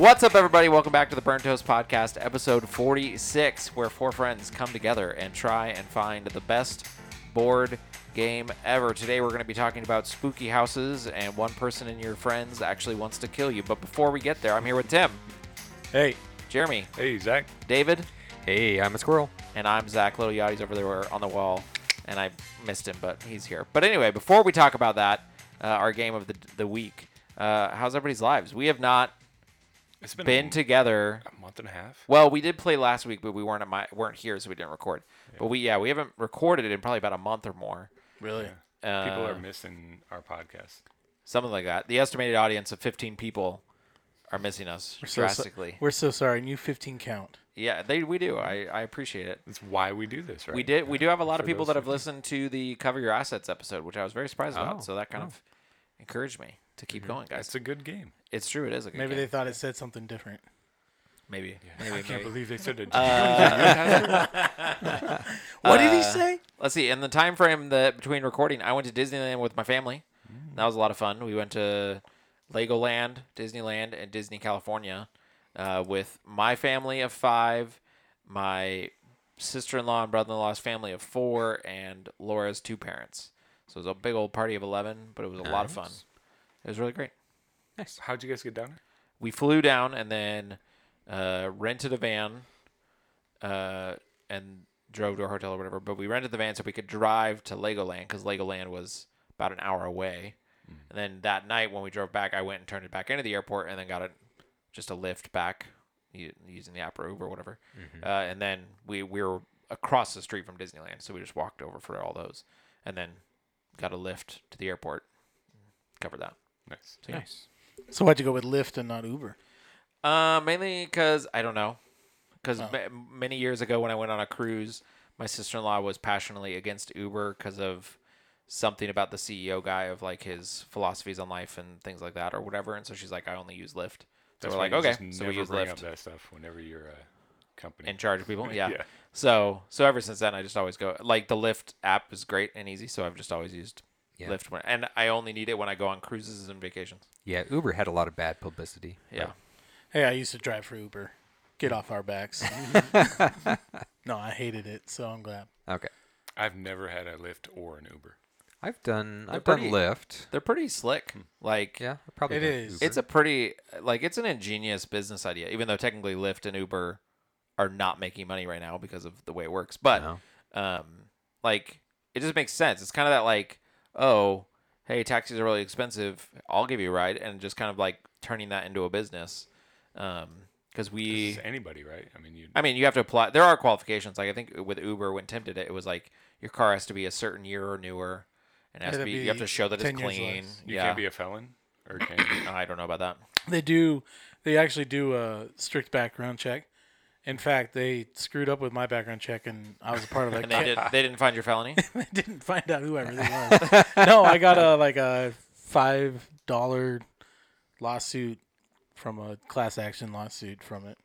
What's up, everybody? Welcome back to the Burnt Toast Podcast, episode 46, where four friends come together and try and find the best board game ever. Today, we're going to be talking about spooky houses, and one person in your friends actually wants to kill you. But before we get there, I'm here with Tim, Hey, Jeremy, Hey, Zach. David, Hey, I'm a squirrel. and I'm Zach. Little Yachty's over there on the wall, and I missed him, but he's here. But anyway, before we talk about that, uh, our game of the, the week, uh, how's everybody's lives? We have not It's been, been a, together a month and a half. Well, we did play last week, but we weren't at my weren't here, so we didn't record. But we yeah, we haven't recorded it in probably about a month or more. really? Uh, People are missing our podcast. something like that. The estimated audience of 15 people are missing us We're so, so- drastically. we're so sorry. New 15 count. yeah, they we do. I, I appreciate it. That's why we do this, right? We did. We do have a lot of people that have 15. listened to the cover your assets episode, which I was very surprised Oh, about. So that kind oh. of encouraged me to keep going, guys. It's a good game. it's true. It is a good game. Maybe game. they thought it said something different. maybe. I Maybe, can't maybe. believe they said it. What did he Uh, say? Let's see. In the time frame that between recording, I went to Disneyland with my family. That was a lot of fun. We went to Legoland, Disneyland, and Disney California uh, with my family of five, my sister-in-law and brother-in-law's family of four, and Laura's two parents. So it was a big old party of eleven, but it was a lot of fun. Nice. It was really great. Nice. How'd you guys get down there? We flew down and then uh, rented a van uh, and drove to a hotel or whatever. But we rented the van so we could drive to Legoland because Legoland was about an hour away. And then that night when we drove back, I went and turned it back into the airport and then got it just a lift back u- using the app or Uber or whatever. Uh, and then we, we were across the street from Disneyland, so we just walked over for all those, and then got a lift to the airport. Covered that. Nice. So, yeah. Nice. So why'd you go with Lyft and not Uber? Uh, mainly because I don't know. Because Oh. many years ago, when I went on a cruise, my sister in law was passionately against Uber because of something about the CEO guy of like his philosophies on life and things like that or whatever. And so she's like, I only use Lyft. So That's we're like, okay, just so we never use bring up Lyft that stuff whenever you're a company. in charge of people. Yeah. Yeah. So so ever since then, I just always go like the Lyft app is great and easy. So I've just always used Yeah. Lyft when, and I only need it when I go on cruises and vacations. Yeah, Uber had a lot of bad publicity. Yeah. Hey, I used to drive for Uber. Get off our backs. no, I hated it, so I'm glad. Okay. I've never had a Lyft or an Uber. I've done I've pretty- done Lyft. They're pretty slick. Hmm. Like Yeah, probably it is. Uber. It's a pretty like it's an ingenious business idea, even though technically Lyft and Uber are not making money right now because of the way it works. But No. um, like it just makes sense. It's kind of that like, oh, hey, taxis are really expensive. I'll give you a ride, and just kind of like turning that into a business. Um, because we, It's anybody, right? I mean, you. I mean, you have to apply. There are qualifications. Like I think with Uber, when Tim did it, it was like your car has to be a certain year or newer, and it has to It'd be, you have to show that it's clean. you yeah, can't be a felon, or can you? I don't know about that. They do. They actually do a strict background check. In fact, they screwed up with my background check, and I was a part of it. And they did. They didn't find your felony. they didn't find out who I really was. no, I got a like a five dollar lawsuit from a class action lawsuit from it.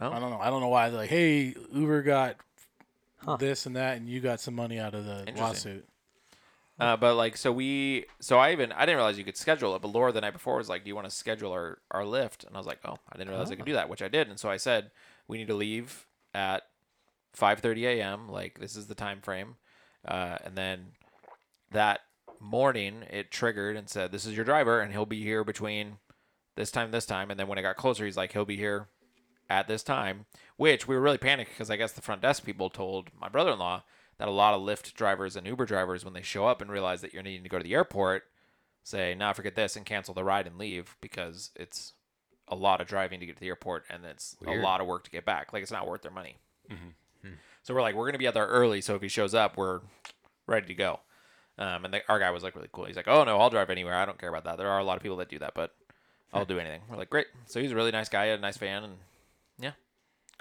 Oh. I don't know. I don't know why. They're like, hey, Uber got Huh. this and that, and you got some money out of the Interesting. lawsuit. Uh, but like, so we, so I even, I didn't realize you could schedule it. But Laura the night before was like, "Do you want to schedule our our Lyft?" And I was like, "Oh, I didn't realize I could do that," which I did. And so I said, "We need to leave at 5:30 a.m. Like this is the time frame." Uh, and then that morning, it triggered and said, "This is your driver, and he'll be here between this time, this time." And then when it got closer, he's like, "He'll be here at this time," which we were really panicked because I guess the front desk people told my brother-in-law that a lot of Lyft drivers and Uber drivers, when they show up and realize that you're needing to go to the airport, say, "Nah, forget this," and cancel the ride and leave because it's a lot of driving to get to the airport and it's Weird. a lot of work to get back. Like it's not worth their money. Mhm. So we're like, we're gonna be out there early, so if he shows up, we're ready to go. Um, and the, our guy was like really cool. He's like, "Oh no, I'll drive anywhere. I don't care about that." There are a lot of people that do that, but I'll do anything. We're like, "Great." So he's a really nice guy, a nice van, and yeah,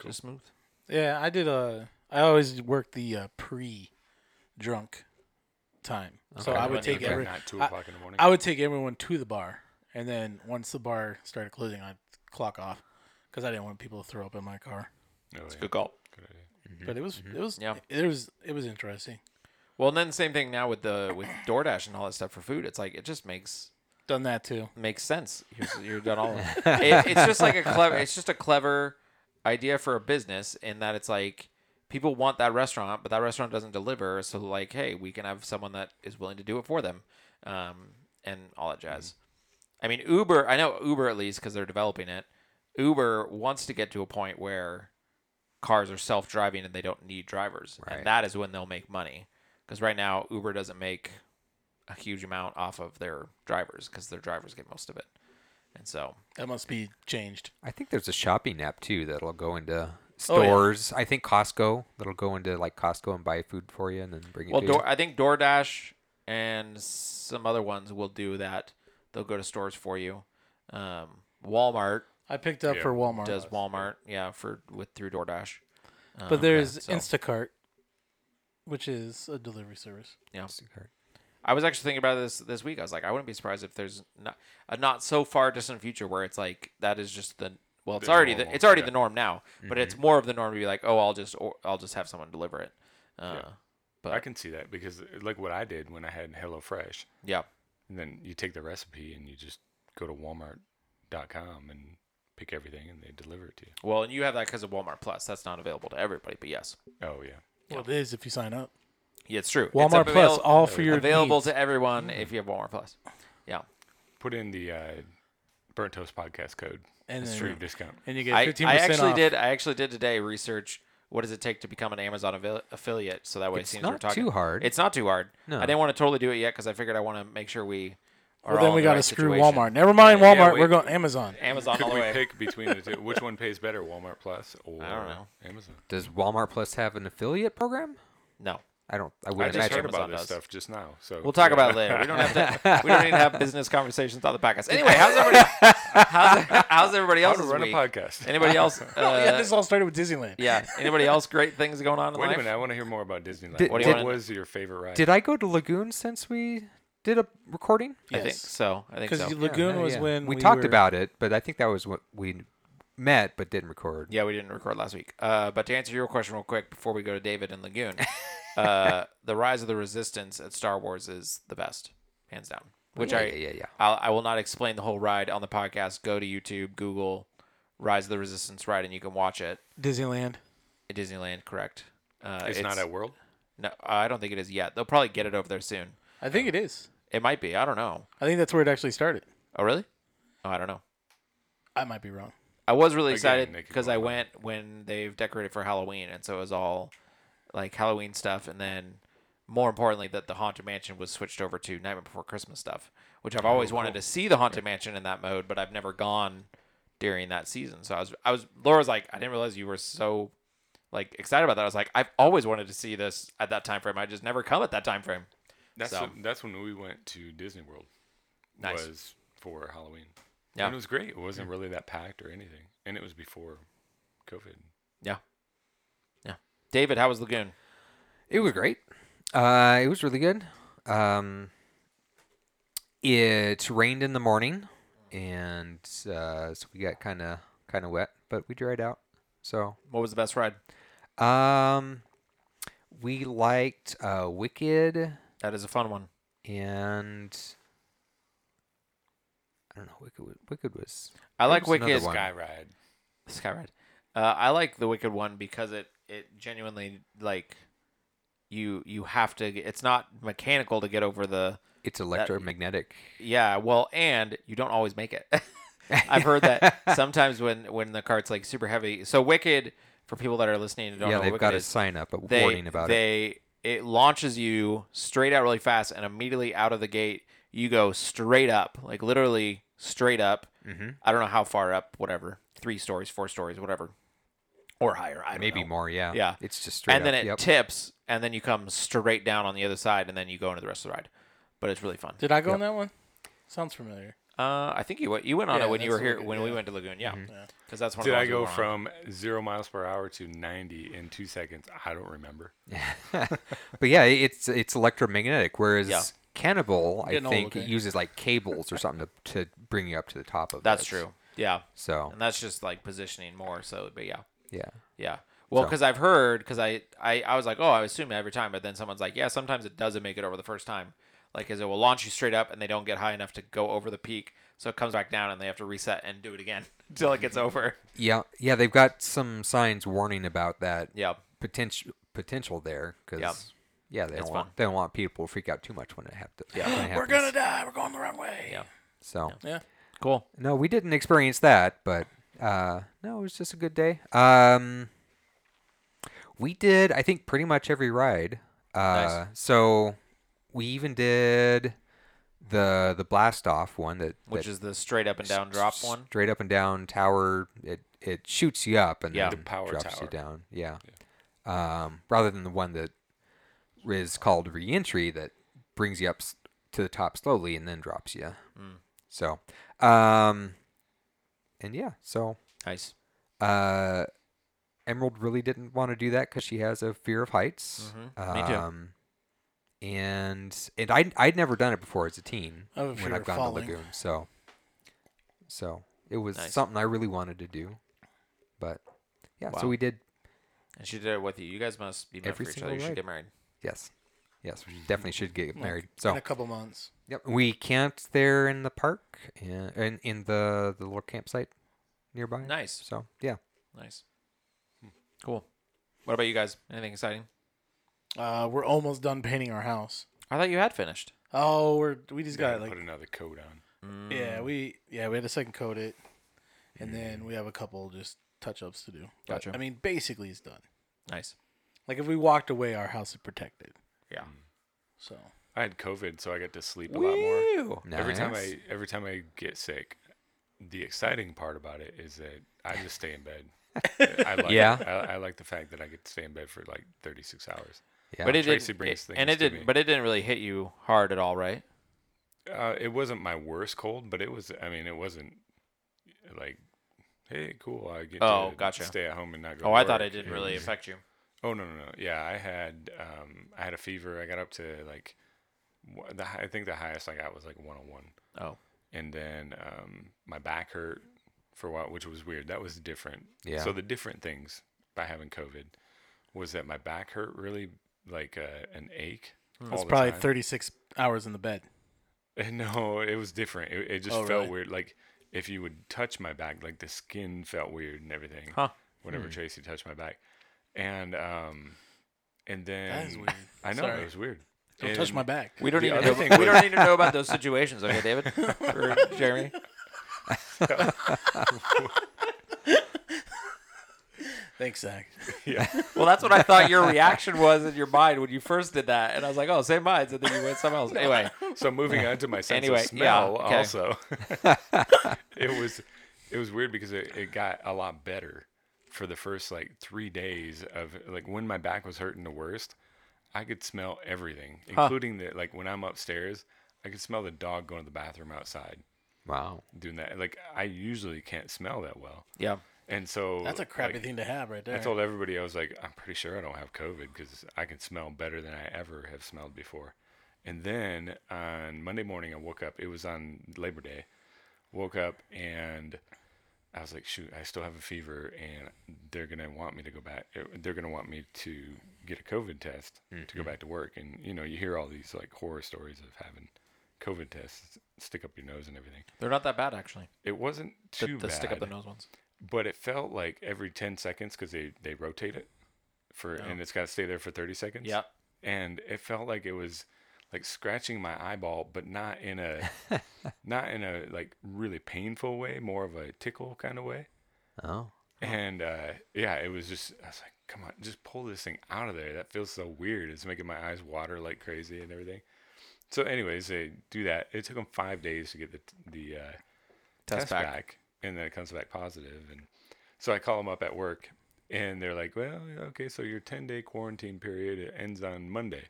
just smooth. Yeah, I did a. I always worked the uh, pre-drunk time, so I would take every. not two I- o'clock in the morning. I would take everyone to the bar, and then once the bar started closing, I'd clock off because I didn't want people to throw up in my car. oh, It's a good call. Good idea. Mm-hmm. But it was, mm-hmm. it was, Yeah. it was, it was interesting. Well, and then same thing now with the with DoorDash and all that stuff for food. It's like it just makes Done that too. makes sense. You're, you're done all of it. it. It's just like a clever. It's just a clever idea for a business in that it's like people want that restaurant, but that restaurant doesn't deliver. So like, hey, we can have someone that is willing to do it for them, um, and all that jazz. Mm-hmm. I mean, Uber. I know Uber at least because they're developing it. Uber wants to get to a point where cars are self-driving and they don't need drivers, Right. and that is when they'll make money. Because right now, Uber doesn't make a huge amount off of their drivers because their drivers get most of it. And so, That must be changed. I think there's a shopping app too that'll go into Oh, yeah. stores. I think Costco that'll go into like Costco and buy food for you and then bring it well, to Door, I think DoorDash and some other ones will do that. They'll go to stores for you. Um, Walmart I picked up Yeah, for Walmart. does Walmart, yeah, for with through DoorDash. Um, but there's so- Instacart, which is a delivery service. yeah. Instacart. I was actually thinking about this this week. I was like, I wouldn't be surprised if there's not a not so far distant future where it's like that is just the well, it's The already normal, the, it's already yeah. the norm now, but it's Mm-hmm. more of the norm to be like, oh, I'll just or, I'll just have someone deliver it. Uh, Yeah. But I can see that because like what I did when I had HelloFresh, yeah, and then you take the recipe and you just go to Walmart.com and pick everything and they deliver it to you. well, and you have that because of Walmart Plus. That's not available to everybody, but yes, Oh yeah. Well, it is if you sign up. yeah, it's true. Walmart it's Plus, avail- all for your available needs. to everyone if you have Walmart Plus. Yeah, Put in the uh, Burnt Toast Podcast code. And It's then- true discount. and you get I, fifteen I percent actually off. did. I actually did today research. What does it take to become an Amazon avil- affiliate? So that way, It's it seems we're not talking. too hard. It's not too hard. No. I didn't want to totally do it yet because I figured I want to make sure we. Are Well, then we the got to right screw situation. Walmart. Never mind Yeah, Walmart. wait. We're going Amazon. Amazon Could all the we way. pick between the two? Which one pays better, Walmart Plus or I don't know. Amazon? Does Walmart Plus have an affiliate program? No, I don't. I I would just imagine. heard about Amazon this does. stuff just now. So we'll talk yeah. about it later. We don't have to. we don't need to have business conversations on the podcast. Anyway, how's everybody? how's, how's everybody How else to run week? a podcast. Anybody else? Uh, oh, yeah, this all started with Disneyland. yeah. Anybody else? Great things going on in Wait a minute, I want to hear more about Disneyland. Did- What what do you wanna- was your favorite ride? Did I go to Lagoon since we did a recording? I think Yes. so. I think Because. Lagoon Yeah, was yeah. when we, we talked were- about it, but I think that was what we met but didn't record. Yeah, we didn't record last week. Uh, but to answer your question real quick before we go to David and Lagoon, uh, the Rise of the Resistance at Star Wars is the best, hands down. Which yeah, I yeah, yeah, yeah. I'll, I will not explain the whole ride on the podcast. Go to YouTube, Google Rise of the Resistance ride, and you can watch it Disneyland. at Disneyland. Correct? Uh, it's, not at World. No, I don't think it is yet. They'll probably get it over there soon. I think it is. It might be. I don't know. I think that's where it actually started. Oh, really? Oh, I don't know. I might be wrong. I was really Again, excited because I went when they've decorated for Halloween, and so it was all like Halloween stuff, and then more importantly, that the Haunted Mansion was switched over to Nightmare Before Christmas stuff, which I've oh, always wanted to see the Haunted Mansion in that mode, but I've never gone during that season. So I was, I was, Laura was like, I didn't realize you were so like excited about that. I was like, I've always wanted to see this at that time frame. I just never come at that time frame. That's So- when- that's when we went to Disney World. Nice. Was for Halloween. Yeah. And it was great. It wasn't mm. really that packed or anything, and it was before COVID. Yeah. David, how was Lagoon? It was great. Uh, it was really good. Um, it rained in the morning, and uh, so we got kind of kind of wet, but we dried out. So, What was the best ride? um, we liked uh, Wicked That is a fun one. and I don't know. Wicked. Wicked was. I like Wicked. Sky ride. Skyride. Uh, I like the Wicked one because it it genuinely like you you have to. It's not mechanical to get over the It's electromagnetic. yeah. Well, and you don't always make it. I've heard that sometimes when when the cart's like super heavy. So Wicked for people that are listening and don't yeah, know they've got is, sign up, a they, warning about it. they it launches you straight out really fast and immediately out of the gate you go straight up like literally straight up Mm-hmm. i don't know how far up whatever three stories four stories whatever or higher i Maybe know. more. Yeah. Yeah. It's just straight and then up. it yep. tips and then you come straight down on the other side and then you go into the rest of the ride but it's really fun Did I go Yep. on that one? Sounds familiar. uh, i think you went you went on Yeah, it when you were here Lagoon, when we went to lagoon yeah Mhm. Yeah. because that's one Did of the I ones we go on. from zero miles per hour to 90 in two seconds? I don't remember. but yeah, it's it's electromagnetic. Whereas Yeah. Cannibal, I Getting old, think, okay. it uses like cables or something to, to bring you up to the top of. that's it. true yeah So and that's just like positioning more so but yeah yeah, Yeah. Well, So- because I've heard, because I, I, I was like, oh, I assume every time, but then someone's like, yeah, sometimes it doesn't make it over the first time. like is it will launch you straight up and they don't get high enough to go over the peak, so it comes back down and they have to reset and do it again until it gets over. Yeah, yeah, they've got some signs warning about that Yeah, potential potential there because Yeah. yeah, they It's don't want fun. they don't want people to freak out too much when it happens. Yeah. it We're gonna die. We're going the wrong way. Yeah. So Yeah. cool. no, we didn't experience that, but uh, no, it was just a good day. Um, we did, I think, pretty much every ride. Uh, So we even did the the blast off one that Which that is the straight up and down drop one. straight up and down tower. It it shoots you up and Yeah. then The power drops tower. you down. Yeah. Um, rather than the one that is called reentry that brings you up s- to the top slowly and then drops you. Mm. So, um, and yeah, so Nice. uh, Emerald really didn't want to do that because she has a fear of heights. Mhm. Me too. Um, and and I I'd never done it before as a teen I have a when fear I've of gone falling. to Lagoon. So, so it was Nice. something I really wanted to do, but yeah. Wow. So we did. And she did it with you. You guys must be meant Every for each single other. You should ride. get married. Yes, yes. We definitely should get Like, married. in So a couple months. yep, we camped there in the park and in, in the the little campsite nearby. Nice. So yeah. Nice. Cool. What about you guys? Anything exciting? Uh, we're almost done painting our house. I thought you had finished. Oh, we're we just Gotta like put another coat on. yeah we yeah we had to second coat it, and then we have a couple just touch ups to do. But, Gotcha. I mean, basically it's done. Nice. Like if we walked away, our house is protected. Yeah. So I had COVID, so I got to sleep a lot more. Woo! Every time I every time I get sick, the exciting part about it is that I just stay in bed. I like Yeah. I, I like the fact that I get to stay in bed for like 36 hours. Yeah. But it Tracy didn't, brings it- and it to didn't. me. But it didn't really hit you hard at all, right? Uh, it wasn't my worst cold, but it was. I mean, it wasn't like, hey, cool. I get Oh, to gotcha. stay at home and not go. Oh, to I thought it didn't really was- affect you. Oh no no no! Yeah, I had um I had a fever. I got up to like, wha- the hi- I think the highest I got was like 101. Oh. and then um, my back hurt for a while, which was weird. That was different. Yeah. So the different things by having COVID was that my back hurt really like uh, an ache. Hmm. it's all the probably time. 36 hours in the bed. No, it was different. It, it just Oh, felt really? weird. Like if you would touch my back, like the skin felt weird and everything. Huh. Whenever Hmm. Tracy touched my back, and um, and then That is weird. I know Sorry. it was weird. Don't touch And- my back. We don't The even other know, thing we was- don't need to know about those situations, okay, David? For Jeremy. Thanks, Zach. Yeah. Well, that's what I thought your reaction was in your mind when you first did that, and I was like, "Oh, same minds," and then you went something else. Anyway, So moving on to my sense Anyway, of yeah, smell, okay. also, it was it was weird because it, it got a lot better for the first like three days of like when my back was hurting the worst. I could smell everything, Huh. including the like when I'm upstairs. I could smell the dog going to the bathroom outside Wow. doing that. Like I usually can't smell that well, yeah, and so That's a crappy like, thing to have right there. I told everybody I was like, I'm pretty sure I don't have COVID because I can smell better than I ever have smelled before. And then on Monday morning, I woke up. It was on Labor Day. Woke up and I was like, shoot, I still have a fever, and they're gonna want me to go back. uh, They're gonna want me to get a COVID test to go back to work. And you know, you hear all these like horror stories of having COVID tests stick up your nose and everything. they're not that bad actually. It wasn't The, too the bad stick up the nose ones. but it felt like every 10 seconds because they, they rotate it for Oh. and it's got to stay there for 30 seconds Yeah, and it felt like it was like scratching my eyeball but not in a not in a like really painful way more of a tickle kind of way Oh. and uh yeah it was just i was like come on just pull this thing out of there that feels so weird it's making my eyes water like crazy and everything so anyways they do that it took them five days to get the the uh Test test, back. back. and then it comes back positive and so i call them up at work and they're like well okay so your 10 day quarantine period ends on monday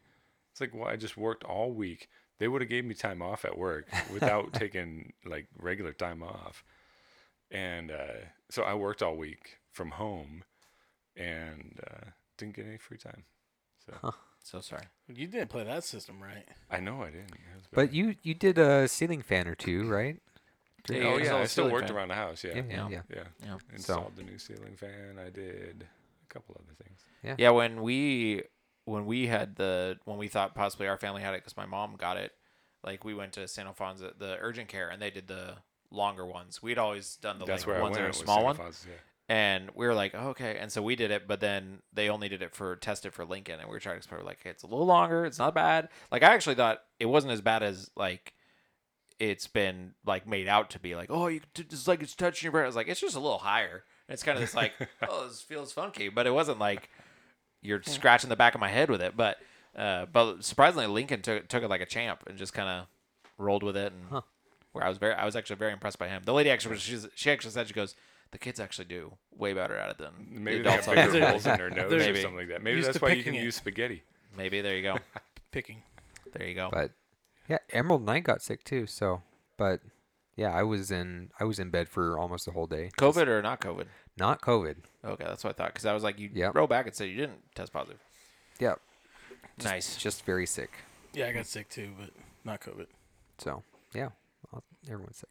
it's like well i just worked all week they would have gave me time off at work without taking like regular time off and uh, so i worked all week from home and uh, didn't get any free time so so sorry. You didn't play that system right. i know i didn't But you you did a ceiling fan or two, right? Yeah, oh yeah i still worked fan. around the house yeah Yeah. yeah, Yeah. yeah. Yeah. installed the new ceiling fan i did a couple other things Yeah. Yeah, when we when we had the when we thought possibly our family had it because my mom got it, like we went to San Alfonso, the urgent care, and they did the longer ones. We'd always done the That's where ones I that are small one, Alfonso, yeah. and we were like, oh, okay. And so we did it, but then they only did it for tested for Lincoln, and we were trying to explain like it's a little longer. It's not bad. Like I actually thought it wasn't as bad as like it's been like made out to be. Like oh, you it's like it's touching your brain. I was like it's just a little higher. And it's kind of this like oh, this feels funky, but it wasn't like you're scratching the back of my head with it. But uh, but surprisingly, Lincoln took took it like a champ and just kind of rolled with it. And where I was very, I was actually very impressed by him. The lady actually, was- she's, she actually said she goes, the kids actually do way better at it than Maybe the they adults. have bigger holes in their nose or Maybe. something like that. Maybe Used that's why you can it. use spaghetti. Maybe there you go. Picking. There you go. But yeah, Emerald Knight got sick too. So, but yeah, I was in I was in bed for almost the whole day. COVID or not COVID? Not COVID. Okay, that's what I thought. Because I was like, you Yep. wrote back and said you didn't test positive. Yeah. nice. Just very sick. Yeah, I got sick too, but not COVID. So yeah, all- everyone's sick.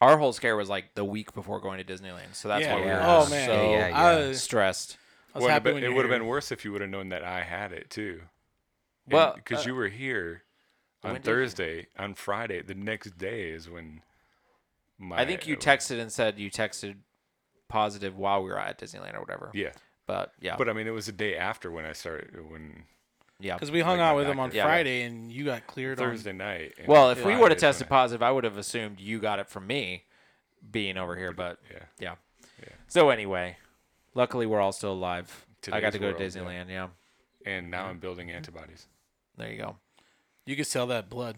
Our whole scare was like the week before going to Disneyland, so that's yeah. why we were Yeah. Oh man. so Yeah, yeah. I was, stressed. I was Would've happy been- when it you would have been worse if you would have known that I had it too. Well, because uh, you were here on when did you? Thursday, on Friday, the next day is when my. I think you texted and said you texted positive while we were at Disneyland or whatever. Yeah, But yeah, but I mean, it was the day after when I started when yeah. Because we hung Like out with him on. Yeah. Friday, and you got cleared Thursday on. night. Well, if we Friday would have is when tested positive, I would have assumed you got it from me being over here. But Yeah. yeah. Yeah. So anyway, luckily we're all still alive. I got to go to world, yeah. Disneyland. Yeah. And now I'm building antibodies. There you go. You can sell that blood.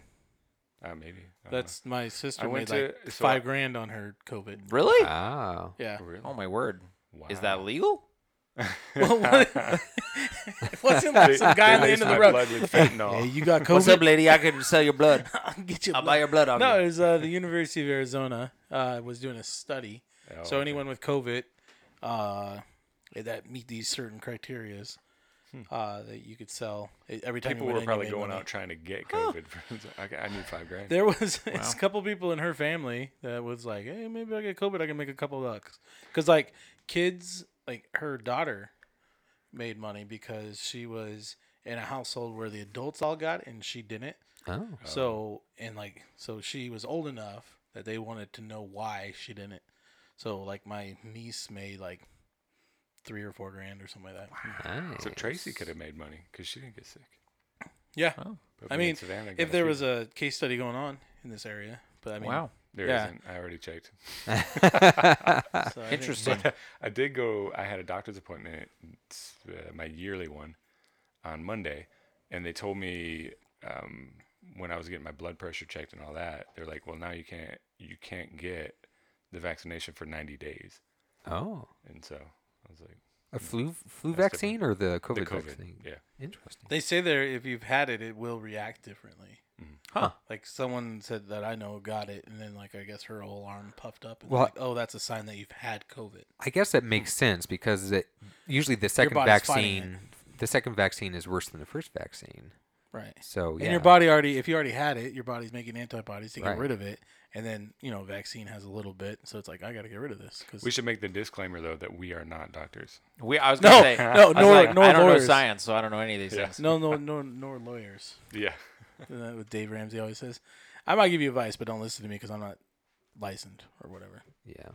Uh, maybe. I don't know. That's my sister I made went like to- so five I- grand on her COVID. Really? Ah. Yeah. really. oh my word. Is that legal? well, what, it wasn't like some guy on the end of the laced road. blood with fentanyl. Hey, you got COVID. What's up, lady? I can sell your blood. I'll get you. I'll blood. buy your blood off No, you. it was uh, the University of Arizona uh, was doing a study. Oh, so okay. anyone with COVID uh, that meet these certain criterias uh, that you could sell every time. People went were probably going money. out trying to get COVID. I, I need five grand. There was a couple people in her family that was like, "Hey, maybe I get COVID, I can make a couple bucks." Because like kids, like her daughter, made money because she was in a household where the adults all got and she didn't. Oh. So and like so she was old enough that they wanted to know why she didn't. So like my niece made like three or four grand or something like that. Nice. So Tracy could have made money because she didn't get sick. Yeah. Oh. But I mean, Savannah got If there few. was a case study going on in this area, but I mean, wow. There yeah. not I already checked. so I think- Interesting. But I did go. I had a doctor's appointment, it's, uh, my yearly one, on Monday, and they told me um, when I was getting my blood pressure checked and all that, they're like, "Well, now you can't you can't get the vaccination for 90 days." Oh. And so I was like, A flu flu That's vaccine or the COVID, "The COVID, vaccine? yeah." Interesting. They say there if you've had it, it will react differently. Mm-hmm. Huh. Like someone said that I know got it, and then like I guess her whole arm puffed up. And Well- like, oh, that's a sign that you've had COVID. I guess that makes sense because it, usually the second vaccine, the second vaccine is worse than the first vaccine. Right. So yeah. And your body already, if you already had it, your body's making antibodies to get Right. rid of it. And then you know, vaccine has a little bit, so it's like I got to get rid of this because We should make the disclaimer though that we are not doctors. We, I was gonna say, no, I was nor- like, nor I don't know science, so I don't know any of these Yeah. things. no, no, no, nor lawyers. Yeah. Isn't that what Dave Ramsey always says? I might give you advice, but don't listen to me because I'm not licensed or whatever. yeah.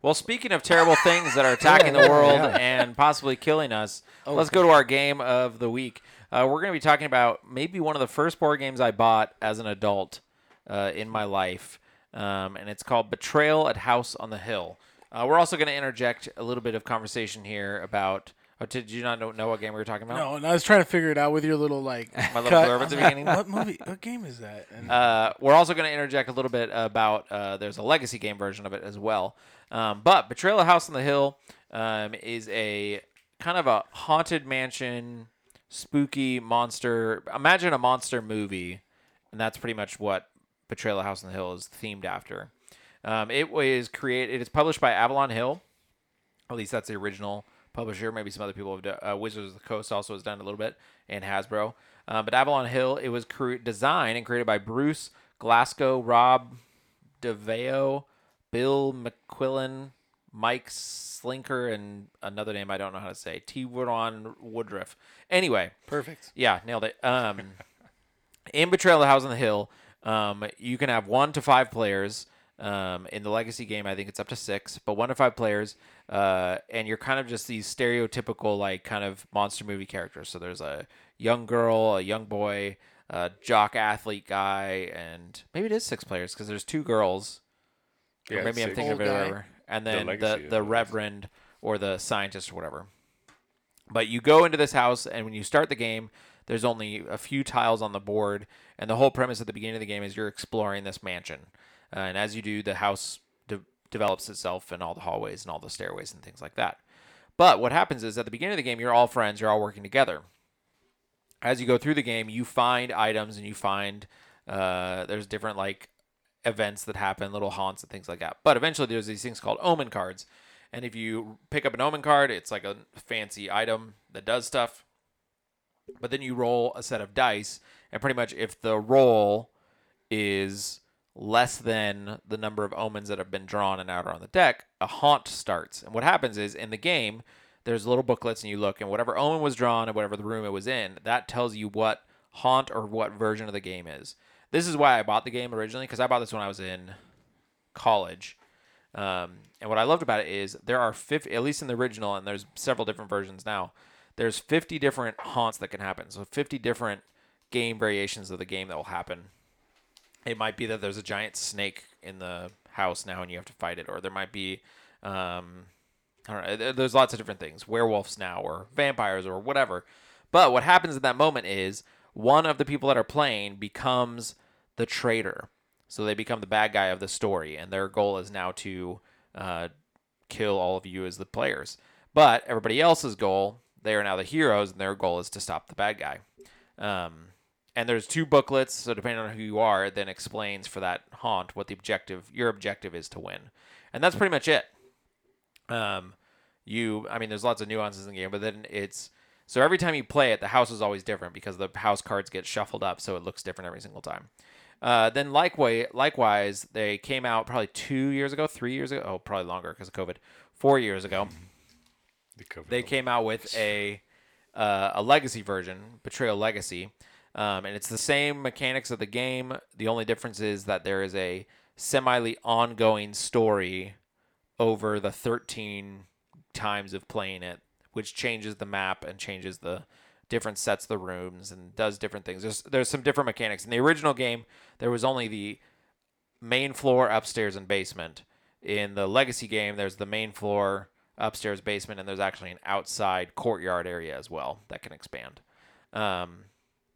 Well, speaking of terrible things that are attacking the world Yeah. and possibly killing us, Oh, let's go to our game of the week. Uh, we're going to be talking about maybe one of the first board games I bought as an adult uh, in my life, um, and it's called Betrayal at House on the Hill. Uh, we're also going to interject a little bit of conversation here about. Oh, did you not know, know what game we were talking about? No, and I was trying to figure it out with your little like My little blurb at the beginning. What movie? What game is that? And Uh, we're also going to interject a little bit about uh, there's a legacy game version of it as well. Um, but Betrayal at House on the Hill um, is a kind of a haunted mansion, spooky monster. Imagine a monster movie, and that's pretty much what Betrayal of House on the Hill is themed after. Um, it was created. It is published by Avalon Hill. At least that's the original publisher. Maybe some other people have done. Uh, Wizards of the Coast also has done a little bit, and Hasbro. Uh, but Avalon Hill, it was cre- designed and created by Bruce Glassco, Rob Daviau, Bill McQuillan, Mike Slinker, and another name I don't know how to say. T. Ron Woodruff. Anyway, perfect. yeah, nailed it. Um, in Betrayal of the House on the Hill, um, you can have one to five players. Um, in the Legacy game, I think it's up to six, but one to five players, uh, and you're kind of just these stereotypical like kind of monster movie characters. So there's a young girl, a young boy, a jock athlete guy, and maybe it is six players because there's two girls. Yeah, maybe I'm thinking of it guy. whatever. And then the the, is what it is. reverend or the scientist or whatever. But you go into this house, and when you start the game, there's only a few tiles on the board, and the whole premise at the beginning of the game is you're exploring this mansion. Uh, and as you do, the house de- develops itself and all the hallways and all the stairways and things like that. But what happens is at the beginning of the game, you're all friends, you're all working together. As you go through the game, you find items and you find uh, there's different like events that happen, little haunts and things like that. But eventually, there's these things called omen cards, and if you pick up an omen card, it's like a fancy item that does stuff. But then you roll a set of dice, and pretty much if the roll is less than the number of omens that have been drawn and out on the deck, a haunt starts. And what happens is in the game, there's little booklets, and you look, and whatever omen was drawn and whatever the room it was in, that tells you what haunt or what version of the game is. This is why I bought the game originally because I bought this when I was in college. Um, and what I loved about it is there are 50, at least in the original, and there's several different versions now. There's 50 different haunts that can happen. So 50 different game variations of the game that will happen. It might be that there's a giant snake in the house now and you have to fight it, or there might be, um, I don't know. There's lots of different things, werewolves now, or vampires, or whatever. But what happens in that moment is one of the people that are playing becomes the traitor. So they become the bad guy of the story, and their goal is now to uh, kill all of you as the players. But everybody else's goal, they are now the heroes, and their goal is to stop the bad guy. Um, and there's two booklets, so depending on who you are, it then explains for that haunt what the objective, your objective is to win, and that's pretty much it. Um, you, I mean, there's lots of nuances in the game, but then it's so every time you play it, the house is always different because the house cards get shuffled up, so it looks different every single time. Uh, then likewise, likewise, they came out probably two years ago, three years ago. Oh, probably longer because of COVID. Four years ago, The COVID they came out with a uh, a legacy version, Betrayal Legacy, um, and it's the same mechanics of the game. The only difference is that there is a semi ongoing story over the 13 times of playing it, which changes the map and changes the different sets of the rooms and does different things. There's there's some different mechanics. In the original game, there was only the main floor, upstairs, and basement. In the legacy game, there's the main floor, upstairs, basement, and there's actually an outside courtyard area as well that can expand. Um,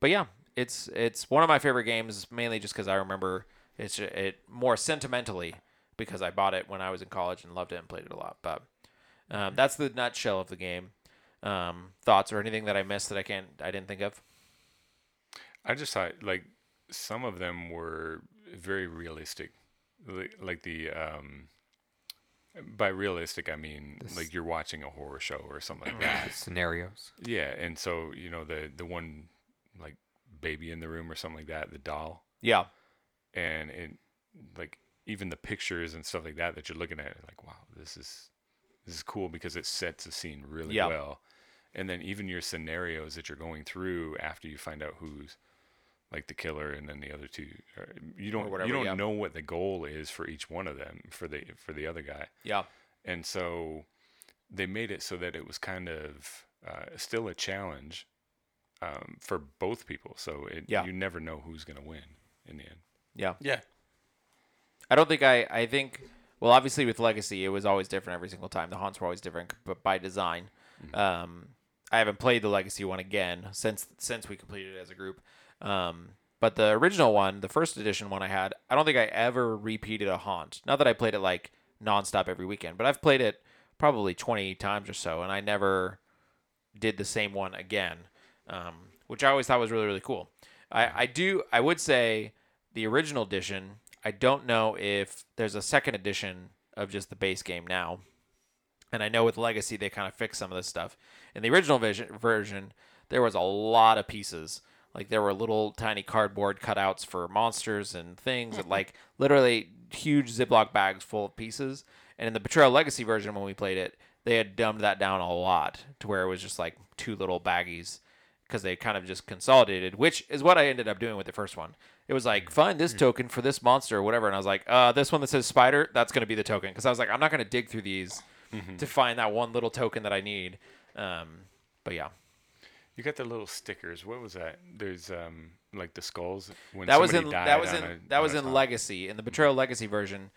but yeah, it's it's one of my favorite games, mainly just because I remember it's it more sentimentally because I bought it when I was in college and loved it and played it a lot. But um, that's the nutshell of the game. Um, thoughts or anything that I missed that I can't I didn't think of. I just thought like some of them were very realistic, like, like the um, by realistic I mean like you're watching a horror show or something like that. Scenarios. Yeah, and so you know the the one like baby in the room or something like that, the doll, Yeah, and it like even the pictures and stuff like that that you're looking at, like wow, this is this is cool because it sets the scene really Yeah. well. And then even your scenarios that you're going through after you find out who's like the killer and then the other two, you don't whatever, you don't yeah. know what the goal is for each one of them for the for the other guy yeah, and so they made it so that it was kind of uh, still a challenge um, for both people. So it, Yeah. you never know who's going to win in the end. yeah. Yeah. I don't think I. I think. Well, obviously with Legacy, it was always different every single time. The haunts were always different, but by design. Um, I haven't played the Legacy one again since since we completed it as a group. Um, but the original one, the first edition one I had, I don't think I ever repeated a haunt. Not that I played it like nonstop every weekend, but I've played it probably twenty times or so, and I never did the same one again, um, which I always thought was really really cool. I, I do I would say the original edition. I don't know if there's a second edition of just the base game now, and I know with Legacy they kind of fixed some of this stuff. In the original vision, version, there was a lot of pieces. Like there were little tiny cardboard cutouts for monsters and things, and mm-hmm. like literally huge Ziploc bags full of pieces. And in the Betrayal Legacy version, when we played it, they had dumbed that down a lot to where it was just like two little baggies because they kind of just consolidated, which is what I ended up doing with the first one. It was like find this token for this monster or whatever, and I was like, uh, this one that says spider, that's gonna be the token because I was like, I'm not gonna dig through these to find that one little token that I need. Um, but yeah, You got the little stickers. What was that? There's um like the skulls when that was in that was in a- that was in top. Legacy in the Betrayal Legacy version.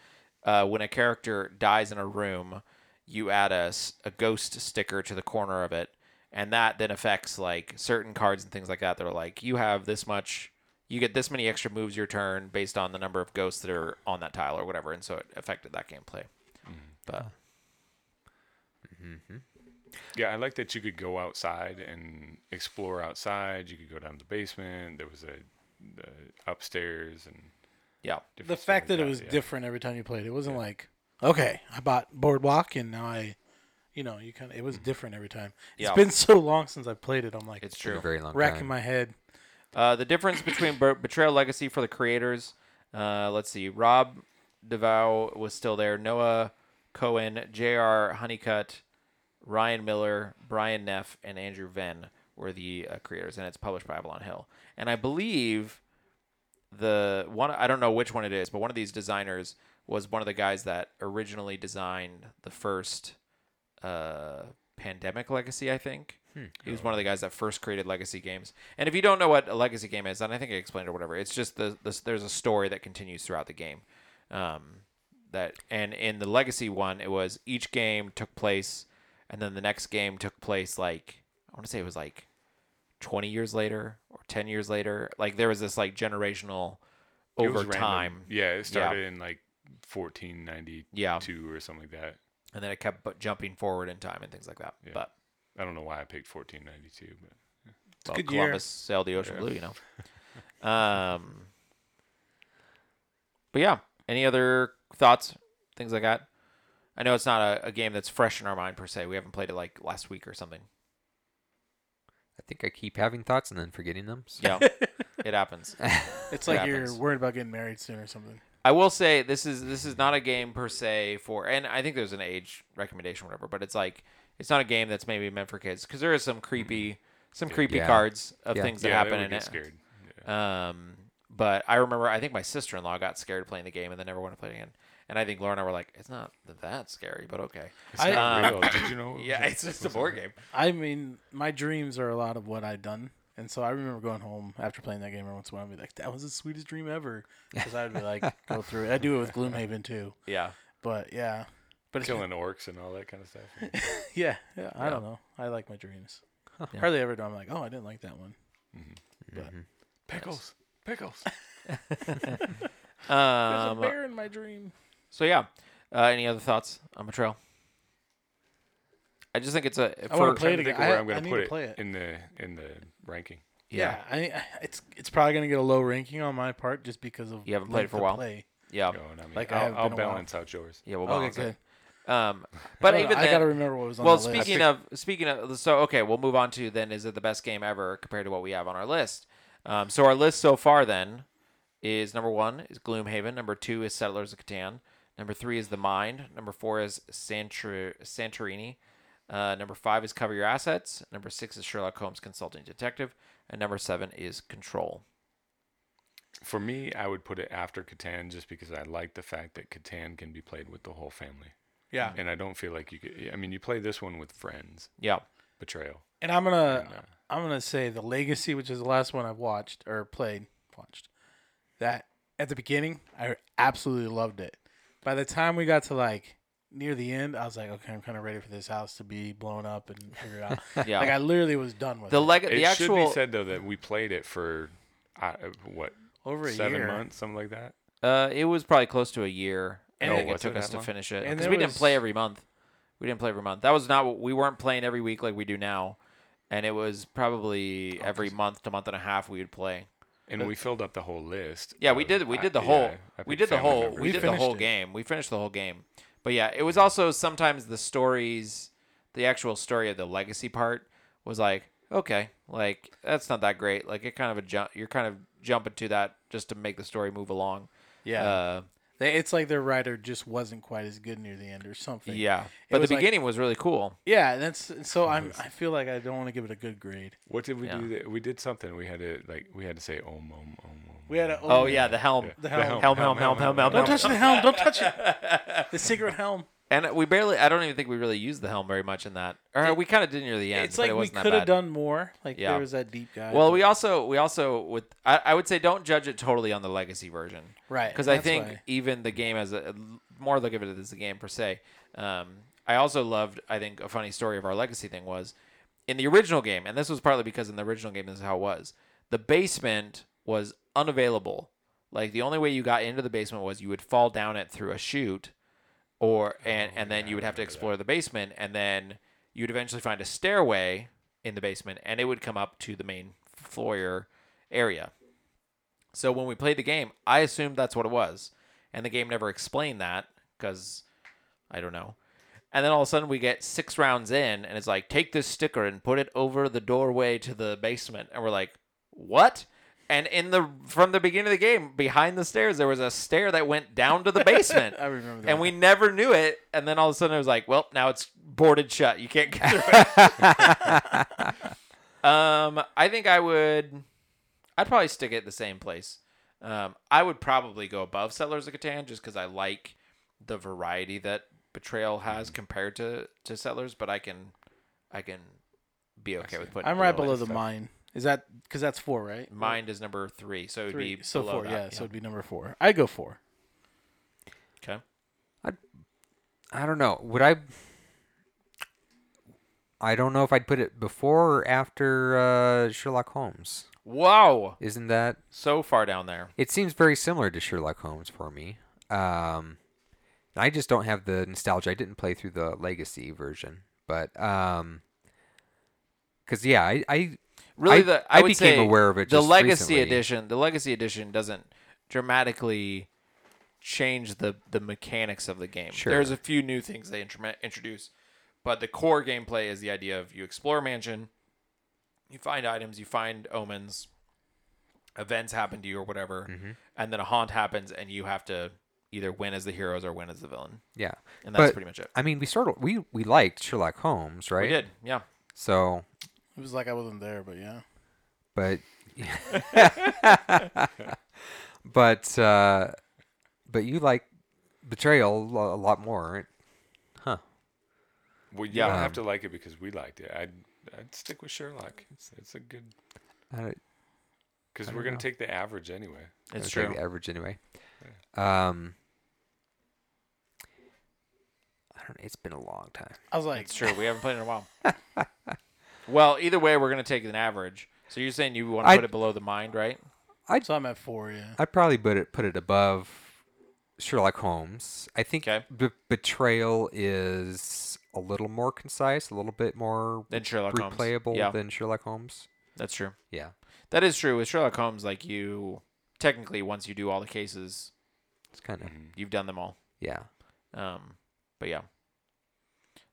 Uh, when a character dies in a room, you add a, a ghost sticker to the corner of it, and that then affects like certain cards and things like that. That are like you have this much, you get this many extra moves your turn based on the number of ghosts that are on that tile or whatever, and so it affected that gameplay. But mm-hmm. Yeah, I like that you could go outside and explore outside. You could go down to the basement. There was a the upstairs and yeah, The different stuff fact like that it was yeah. different every time you played, it wasn't like, okay, I bought Boardwalk and now I, you know, you kind of, it was different every time. It's Yeah. been so long since I played it. I'm like, it's Been a true. very long racking time. my head. Uh, the difference between Be- Betrayal Legacy for the creators, uh, let's see, Rob Daviau was still there, Noah Cohen, J.R. Honeycutt, Ryan Miller, Brian Neff, and Andrew Venn were the uh, creators, and it's published by Avalon Hill. And I believe the one, I don't know which one it is, but one of these designers was one of the guys that originally designed the first uh, Pandemic Legacy, I think. He was one of the guys that first created legacy games. And if you don't know what a legacy game is, and I think I explained it or whatever, it's just the, the there's a story that continues throughout the game. Um, that and in the legacy one, it was each game took place, and then the next game took place like I want to say it was like twenty years later or ten years later. Like there was this like generational over random. time. Yeah, it started in like 1492 Yeah. or something like that. And then it kept jumping forward in time and things like that. Yeah. But I don't know why I picked 1492, but well, good year. Columbus sailed the ocean Yeah. blue, you know. Um, but yeah, any other thoughts, things like that? I know it's not a, a game that's fresh in our mind per se. We haven't played it like last week or something. I think I keep having thoughts and then forgetting them. so- Yeah, it happens. It's It like happens. you're worried about getting married soon or something. I will say this is this is not a game per se for, and I think there's an age recommendation, or whatever. But it's like it's not a game that's maybe meant for kids because there is some creepy, some creepy Yeah. cards of Yeah. things that yeah, happen in it. scared. Yeah. Um, but I remember I think my sister in law got scared playing the game and then never wanted to play it again. And I think Laura and I were like, it's not that scary, but okay. It's I- not uh, real. Did you know? Yeah, it's just a board game. I mean, my dreams are a lot of what I've done. And so I remember going home after playing that game every once in a while and be like, that was the sweetest dream ever. Because I would be like, go through it. I do it with Gloomhaven too. Yeah. But yeah. But it's, killing orcs and all that kind of stuff. yeah, yeah, I Yeah. don't know. I like my dreams. Yeah. Hardly ever do I'm like, oh, I didn't like that one. But Mhm. Pickles, pickles. there's Um, a bear in my dream. so yeah. Uh, any other thoughts on Betrayal? I just think it's a I for wanna play it to think again. where I- I'm going to need put to it, play it. in the in the ranking. yeah. Yeah, I, I- it's it's probably gonna get a low ranking on my part just because of You haven't played it for a while? Play. Yeah. Going, I mean, Like, I I'll, have I'll been a while. balance out yours. Yeah, we'll Okay, balance good. it. Um, but I, even I then, gotta remember what was on well, the list. speaking of speaking of, so okay, we'll move on to then. Is it the best game ever compared to what we have on our list? Um, so our list so far then is number one is Gloomhaven, number two is Settlers of Catan, number three is The Mind, number four is Santor- Santorini, uh, number five is Cover Your Assets, number six is Sherlock Holmes Consulting Detective, and number seven is Control. For me, I would put it after Catan just because I like the fact that Catan can be played with the whole family. yeah, And I don't feel like you could. I mean, you play this one with friends. Yeah, Betrayal. and I'm gonna uh, I'm gonna say the Legacy, which is the last one I've watched or played, watched. That at the beginning, I absolutely loved it. By the time we got to like near the end, I was like, okay, I'm kind of ready for this house to be blown up and figure it out. yeah. Like I literally was done with it. the it. leg, it the should actual be said though that we played it for uh, what over a seven year. months, something like that. Uh, it was probably close to a year. And And it- it, took it us to long? finish it And because there we didn't play every month. We didn't play every month. That was not what we weren't playing every week like we do now, and it was probably every month to month and a half we would play. And we filled up the whole list. Yeah, we did. We did the yeah, whole. I we did the whole. members. We We did the whole it. game. We finished the whole game. But yeah, it was also sometimes the stories, the actual story of the legacy part was like, okay, like that's not that great. Like it kind of a jump. You're kind of jumping to that just to make the story move along. Yeah. Uh, it's like their writer just wasn't quite as good near the end or something. Yeah, but was the like- beginning was really cool. Yeah, that's so. I'm. I feel like I don't want to give it a good grade. What did we Yeah. do? That, we did something. We had to like we had to say om om om om. We had a. Oh yeah, the helm, Yeah. The helm. helm, helm, helm, helm, helm. Don't helm. touch the helm. Don't touch it. The secret helm. And we barely. I don't even think we really used the helm very much in that. Or we kind of did near the end. it's but like it we wasn't that could have done more. Like Yeah. there was that deep guy. Well, but- we also we also with I, I would say don't judge it totally on the legacy version right because I think why. even the game as a more look at it as a game per se. Um, I also loved. I think a funny story of our legacy thing was in the original game, and this was partly because in the original game this is how it was. The basement was unavailable. Like the only way you got into the basement was you would fall down it through a chute, or and and then you would have to explore the basement, and then you'd eventually find a stairway in the basement, and it would come up to the main foyer area. So when we played the game, I assumed that's what it was, and the game never explained that because I don't know. And then all of a sudden we get six rounds in, and it's like, take this sticker and put it over the doorway to the basement, and we're like, what? And in the from the beginning of the game, behind the stairs, there was a stair that went down to the basement. I remember that. and we never knew it. And then all of a sudden it was like, well, now it's boarded shut. You can't get through it. um, I think I would. I'd probably stick it at the same place. Um, I would probably go above Settlers of Catan just because I like the variety that Betrayal has compared to to Settlers. But I can, I can be okay with putting. I'm right below the mine. Is that because that's four, right? Mind is number three, so it would Three. be So below four. that, Yeah, So it'd be number four. I go four. okay. I don't know. Would I? I don't know if I'd put it before or after uh, Sherlock Holmes. Wow, Isn't that? so far down there. It seems very similar to Sherlock Holmes for me. Um, I just don't have the nostalgia. I didn't play through the Legacy version, but um, because yeah, I, I Really, I- the I, I would became say aware of it The just Legacy recently. Edition, the Legacy Edition doesn't dramatically change the the mechanics of the game. Sure. There's a few new things they introdu- introduce, but the core gameplay is the idea of you explore a mansion, you find items, you find omens, events happen to you or whatever, Mm-hmm. and then a haunt happens, and you have to either win as the heroes or win as the villain, yeah. and that's But, pretty much it. I mean, we sort of we we liked Sherlock Holmes, right? We did, yeah. So, It was like I wasn't there, but yeah. but but uh, but you like Betrayal a a lot more, right? huh? Well, you Yeah. don't have Um, to like it because we liked it. I'd I'd stick with Sherlock. It's, it's a good I, because we're gonna know. take the average anyway. It's I would say true. The average anyway. Um, I don't. It's been a long time. I was like, It's true. We haven't played in a while. well, either way, we're gonna take an average. So you're saying you want to I'd- put it below the mind, right? I so I'm at four. Yeah. I'd probably put it put it above Sherlock Holmes. I think Okay. Be- Betrayal is a little more concise, a little bit more Then Sherlock Holmes. replayable Yeah, than Sherlock Holmes. that's true. Yeah, That is true. With Sherlock Holmes, like you technically once you do all the cases, it's kind of Mhm. you've done them all. yeah. Um, but yeah.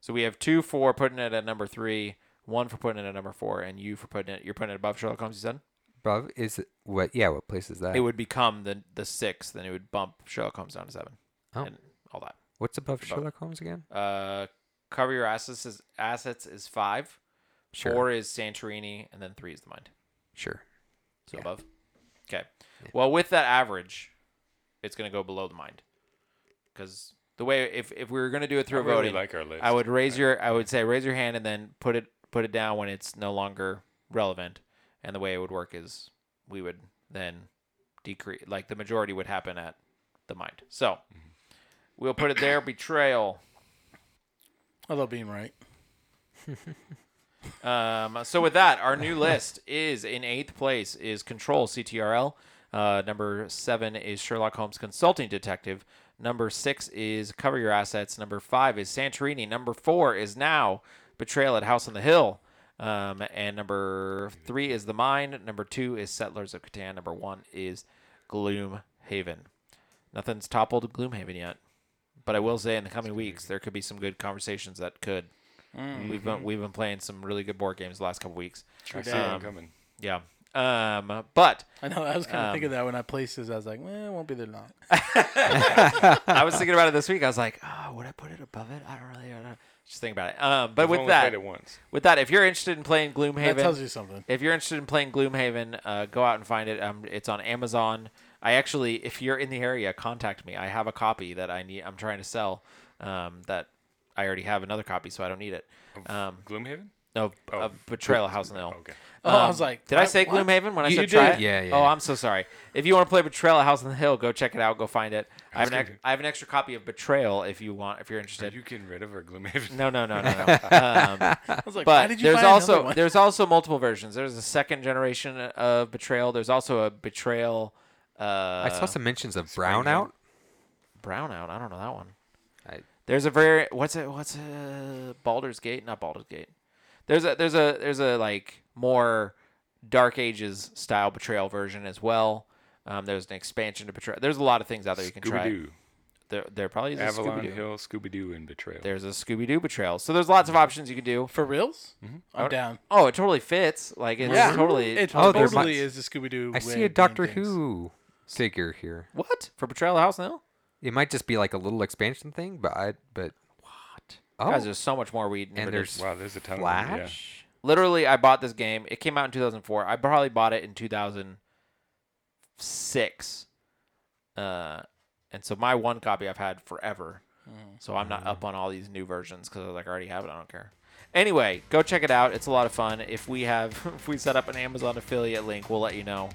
So we have two for putting it at number three, one for putting it at number four, and you for putting it. You're putting it above Sherlock Holmes. You said Above is it what? Yeah, what place is that? it would become the the sixth, then it would bump Sherlock Holmes down to seven, Oh. and all that. What's above above. Sherlock Holmes again? Uh, cover your assets is assets is five. Sure, Four is Santorini, and then three is the mind. sure. So Yeah. above. Okay. Well, with that average, it's going to go below the mind. Because the way if, if we were going to do it I through really voting, like our list. I would raise your I would say raise your hand and then put it put it down when it's no longer relevant. And the way it would work is we would then decrease like the majority would happen at the mind. So we'll put it there. Betrayal. I love being right. Um, so with that, our new list is in eighth place is Control CTRL. Uh, number seven is Sherlock Holmes Consulting Detective. Number six is Cover Your Assets. Number five is Santorini. Number four is now Betrayal at House on the Hill. Um, and number three is The Mind. Number two is Settlers of Catan. Number one is Gloomhaven. Nothing's toppled Gloomhaven yet, but I will say in the coming weeks there could be some good conversations that could. Mm. We've been we've been playing some really good board games the last couple weeks. I see Um, coming. Yeah. Um, but I know. I was kind of Um, thinking that when I placed this, I was like, "Well, it won't be there long." I was thinking about it this week. I was like, oh, would I put it above it? I don't really. I don't Just think about it. Um, but I've with only that, played it once. with that, if you're interested in playing Gloomhaven, That Gloomhaven, tells you something. if you're interested in playing Gloomhaven, uh, go out and find it. Um, it's on Amazon. I actually, if you're in the area, contact me. I have a copy that I need. I'm trying to sell. Um, that I already have another copy, so I don't need it. Um, Gloomhaven? No, Oh, uh, Betrayal of House on the Hill. Okay. Oh, I Um, was like, did I what- say what? Gloomhaven when I You said try did. it? Yeah, yeah, Oh. I'm so sorry. If you want to play Betrayal House on the Hill, go check it out. Go find it. I have an ex- I have an extra copy of Betrayal if you want. If you're Are interested. you getting rid of our Gloomhaven? No, no, no, no, no. um, I was like, why but did you there's buy also one? there's also multiple versions. There's a second generation of Betrayal. There's also a Betrayal. Uh, I saw some mentions of Brownout. Brownout. I don't know that one. I- There's a very what's it what's a Baldur's Gate? Not Baldur's Gate. There's a there's a there's a like more Dark Ages style Betrayal version as well. Um, there's an expansion to Betrayal. There's a lot of things out there you can try. Scooby-Doo. There, there probably is a Avalon Scooby-Doo. Hill, Scooby-Doo, and Betrayal. There's a Scooby Doo Betrayal. So there's lots of options you can do. For reals? Mm-hmm. I'm down. Oh, it totally fits. Like it's Yeah. totally. It Oh, there totally might- is a Scooby Doo. I see a Doctor Who figure here. what for Betrayal of House on the Hill? It might just be like a little expansion thing, but I but What? Oh, Guys, there's so much more weed. and there's Wow, there's a ton of them, yeah. Literally I bought this game. It came out in 2004. I probably bought it in 2006. Uh, and so my one copy I've had forever. So I'm not up on all these new versions because I was like I already have it. I don't care. Anyway, go check it out. It's a lot of fun. If we have if we set up an Amazon affiliate link, we'll let you know.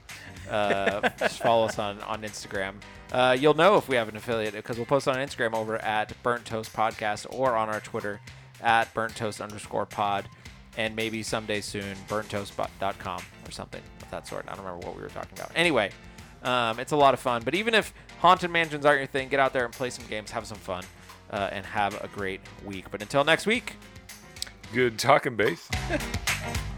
Uh, just follow us on on Instagram. Uh, you'll know if we have an affiliate because we'll post on Instagram over at Burnt Toast Podcast or on our Twitter at Burnt Toast underscore Pod, and maybe someday soon burnttoast.com or something of that sort. I don't remember what we were talking about. Anyway, um, it's a lot of fun. But even if haunted mansions aren't your thing, get out there and play some games, have some fun, uh, and have a great week. But until next week. Good talking base.